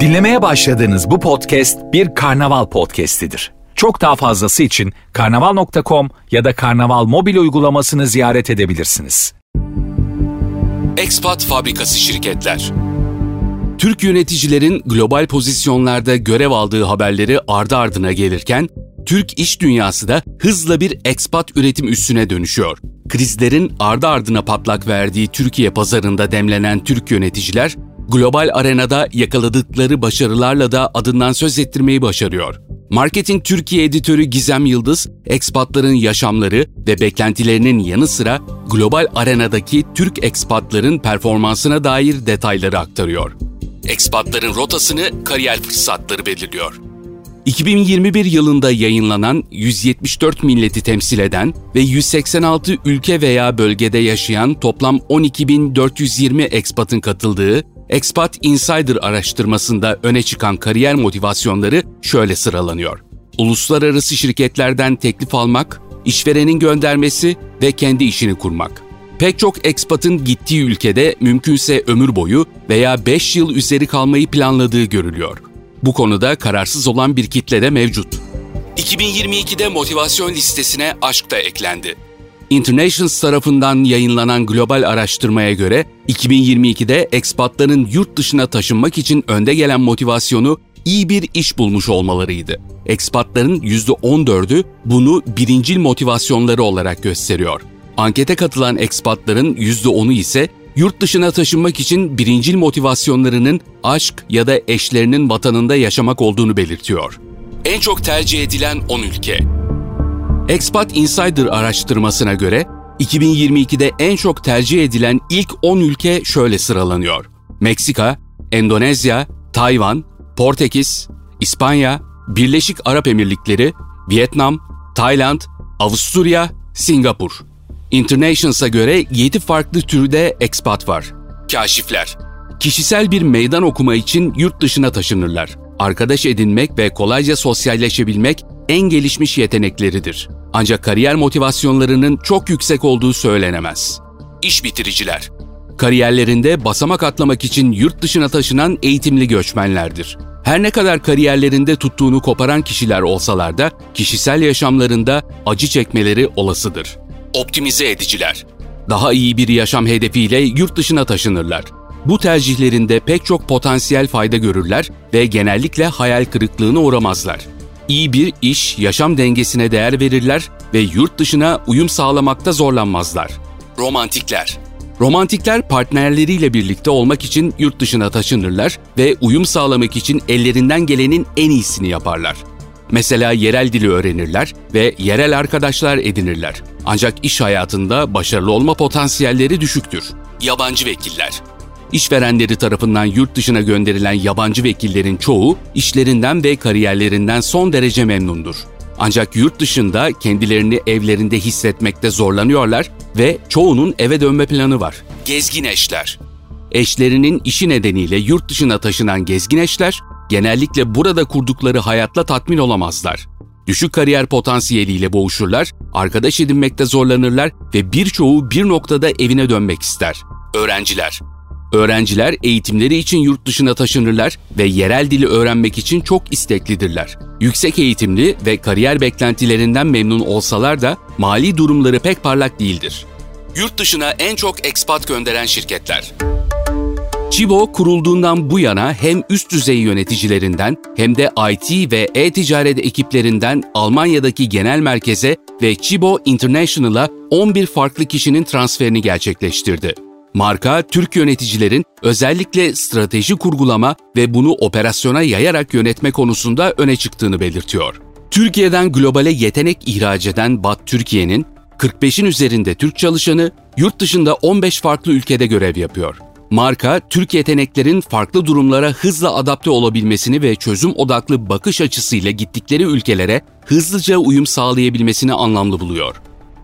Dinlemeye başladığınız bu podcast bir karnaval podcastidir. Çok daha fazlası için karnaval.com ya da karnaval mobil uygulamasını ziyaret edebilirsiniz. Expat Fabrikası Şirketler Türk yöneticilerin global pozisyonlarda görev aldığı haberleri ardı ardına gelirken, Türk iş dünyası da hızla bir ekspat üretim üssüne dönüşüyor. Krizlerin ardı ardına patlak verdiği Türkiye pazarında demlenen Türk yöneticiler, global arenada yakaladıkları başarılarla da adından söz ettirmeyi başarıyor. Marketing Türkiye editörü Gizem Yıldız, ekspatların yaşamları ve beklentilerinin yanı sıra global arenadaki Türk ekspatların performansına dair detayları aktarıyor. Ekspatların rotasını kariyer fırsatları belirliyor. 2021 yılında yayınlanan 174 milleti temsil eden ve 186 ülke veya bölgede yaşayan toplam 12.420 ekspatın katıldığı Expat Insider araştırmasında öne çıkan kariyer motivasyonları şöyle sıralanıyor. Uluslararası şirketlerden teklif almak, işverenin göndermesi ve kendi işini kurmak. Pek çok ekspatın gittiği ülkede mümkünse ömür boyu veya 5 yıl üzeri kalmayı planladığı görülüyor. Bu konuda kararsız olan bir kitle de mevcut. 2022'de motivasyon listesine aşk da eklendi. Internations tarafından yayınlanan global araştırmaya göre 2022'de ekspatların yurt dışına taşınmak için önde gelen motivasyonu iyi bir iş bulmuş olmalarıydı. Ekspatların %14'ü bunu birincil motivasyonları olarak gösteriyor. Ankete katılan ekspatların %10'u ise yurt dışına taşınmak için birincil motivasyonlarının aşk ya da eşlerinin vatanında yaşamak olduğunu belirtiyor. En çok tercih edilen 10 ülke Expat Insider araştırmasına göre 2022'de en çok tercih edilen ilk 10 ülke şöyle sıralanıyor. Meksika, Endonezya, Tayvan, Portekiz, İspanya, Birleşik Arap Emirlikleri, Vietnam, Tayland, Avusturya, Singapur. Internations'a göre 7 farklı türde expat var. Kaşifler. Kişisel bir meydan okuma için yurt dışına taşınırlar. Arkadaş edinmek ve kolayca sosyalleşebilmek en gelişmiş yetenekleridir. Ancak kariyer motivasyonlarının çok yüksek olduğu söylenemez. İş bitiriciler. Kariyerlerinde basamak atlamak için yurt dışına taşınan eğitimli göçmenlerdir. Her ne kadar kariyerlerinde tuttuğunu koparan kişiler olsalar da kişisel yaşamlarında acı çekmeleri olasıdır. Optimize ediciler. Daha iyi bir yaşam hedefiyle yurt dışına taşınırlar. Bu tercihlerinde pek çok potansiyel fayda görürler ve genellikle hayal kırıklığına uğramazlar iyi bir iş, yaşam dengesine değer verirler ve yurt dışına uyum sağlamakta zorlanmazlar. Romantikler Romantikler partnerleriyle birlikte olmak için yurt dışına taşınırlar ve uyum sağlamak için ellerinden gelenin en iyisini yaparlar. Mesela yerel dili öğrenirler ve yerel arkadaşlar edinirler. Ancak iş hayatında başarılı olma potansiyelleri düşüktür. Yabancı vekiller İşverenleri tarafından yurt dışına gönderilen yabancı vekillerin çoğu işlerinden ve kariyerlerinden son derece memnundur. Ancak yurt dışında kendilerini evlerinde hissetmekte zorlanıyorlar ve çoğunun eve dönme planı var. Gezgin eşler Eşlerinin işi nedeniyle yurt dışına taşınan gezgin eşler, genellikle burada kurdukları hayatla tatmin olamazlar. Düşük kariyer potansiyeliyle boğuşurlar, arkadaş edinmekte zorlanırlar ve birçoğu bir noktada evine dönmek ister. Öğrenciler Öğrenciler eğitimleri için yurt dışına taşınırlar ve yerel dili öğrenmek için çok isteklidirler. Yüksek eğitimli ve kariyer beklentilerinden memnun olsalar da mali durumları pek parlak değildir. Yurt dışına en çok ekspat gönderen şirketler. Chibo kurulduğundan bu yana hem üst düzey yöneticilerinden hem de IT ve e-ticaret ekiplerinden Almanya'daki genel merkeze ve Chibo International'a 11 farklı kişinin transferini gerçekleştirdi. Marka, Türk yöneticilerin özellikle strateji kurgulama ve bunu operasyona yayarak yönetme konusunda öne çıktığını belirtiyor. Türkiye'den globale yetenek ihraç eden BAT Türkiye'nin 45'in üzerinde Türk çalışanı yurt dışında 15 farklı ülkede görev yapıyor. Marka, Türk yeteneklerin farklı durumlara hızla adapte olabilmesini ve çözüm odaklı bakış açısıyla gittikleri ülkelere hızlıca uyum sağlayabilmesini anlamlı buluyor.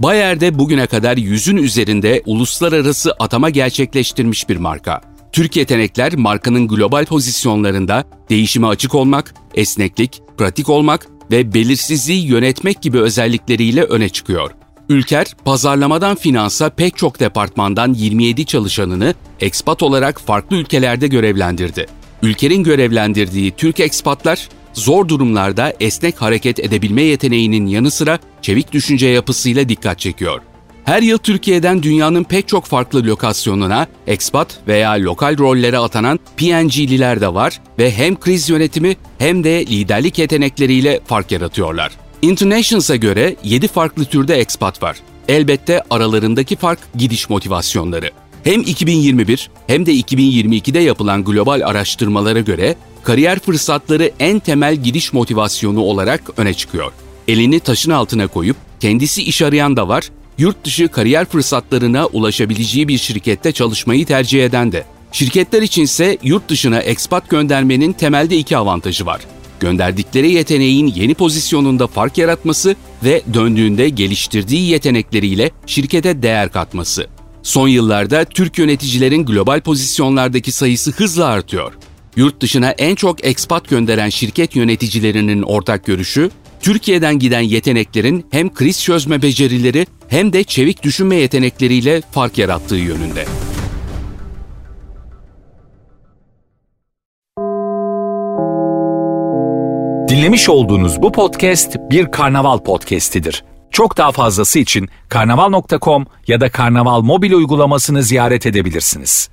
Bayer'de bugüne kadar yüzün üzerinde uluslararası atama gerçekleştirmiş bir marka. Türk yetenekler markanın global pozisyonlarında değişime açık olmak, esneklik, pratik olmak ve belirsizliği yönetmek gibi özellikleriyle öne çıkıyor. Ülker, pazarlamadan finansa pek çok departmandan 27 çalışanını ekspat olarak farklı ülkelerde görevlendirdi. Ülker'in görevlendirdiği Türk ekspatlar, zor durumlarda esnek hareket edebilme yeteneğinin yanı sıra çevik düşünce yapısıyla dikkat çekiyor. Her yıl Türkiye'den dünyanın pek çok farklı lokasyonuna ekspat veya lokal rollere atanan PNG'liler de var ve hem kriz yönetimi hem de liderlik yetenekleriyle fark yaratıyorlar. Internationals'a göre 7 farklı türde ekspat var. Elbette aralarındaki fark gidiş motivasyonları. Hem 2021 hem de 2022'de yapılan global araştırmalara göre kariyer fırsatları en temel gidiş motivasyonu olarak öne çıkıyor. Elini taşın altına koyup kendisi iş arayan da var, yurt dışı kariyer fırsatlarına ulaşabileceği bir şirkette çalışmayı tercih eden de. Şirketler içinse yurt dışına ekspat göndermenin temelde iki avantajı var. Gönderdikleri yeteneğin yeni pozisyonunda fark yaratması ve döndüğünde geliştirdiği yetenekleriyle şirkete değer katması. Son yıllarda Türk yöneticilerin global pozisyonlardaki sayısı hızla artıyor. Yurt dışına en çok ekspat gönderen şirket yöneticilerinin ortak görüşü, Türkiye'den giden yeteneklerin hem kriz çözme becerileri hem de çevik düşünme yetenekleriyle fark yarattığı yönünde. Dinlemiş olduğunuz bu podcast bir karnaval podcastidir. Çok daha fazlası için karnaval.com ya da karnaval mobil uygulamasını ziyaret edebilirsiniz.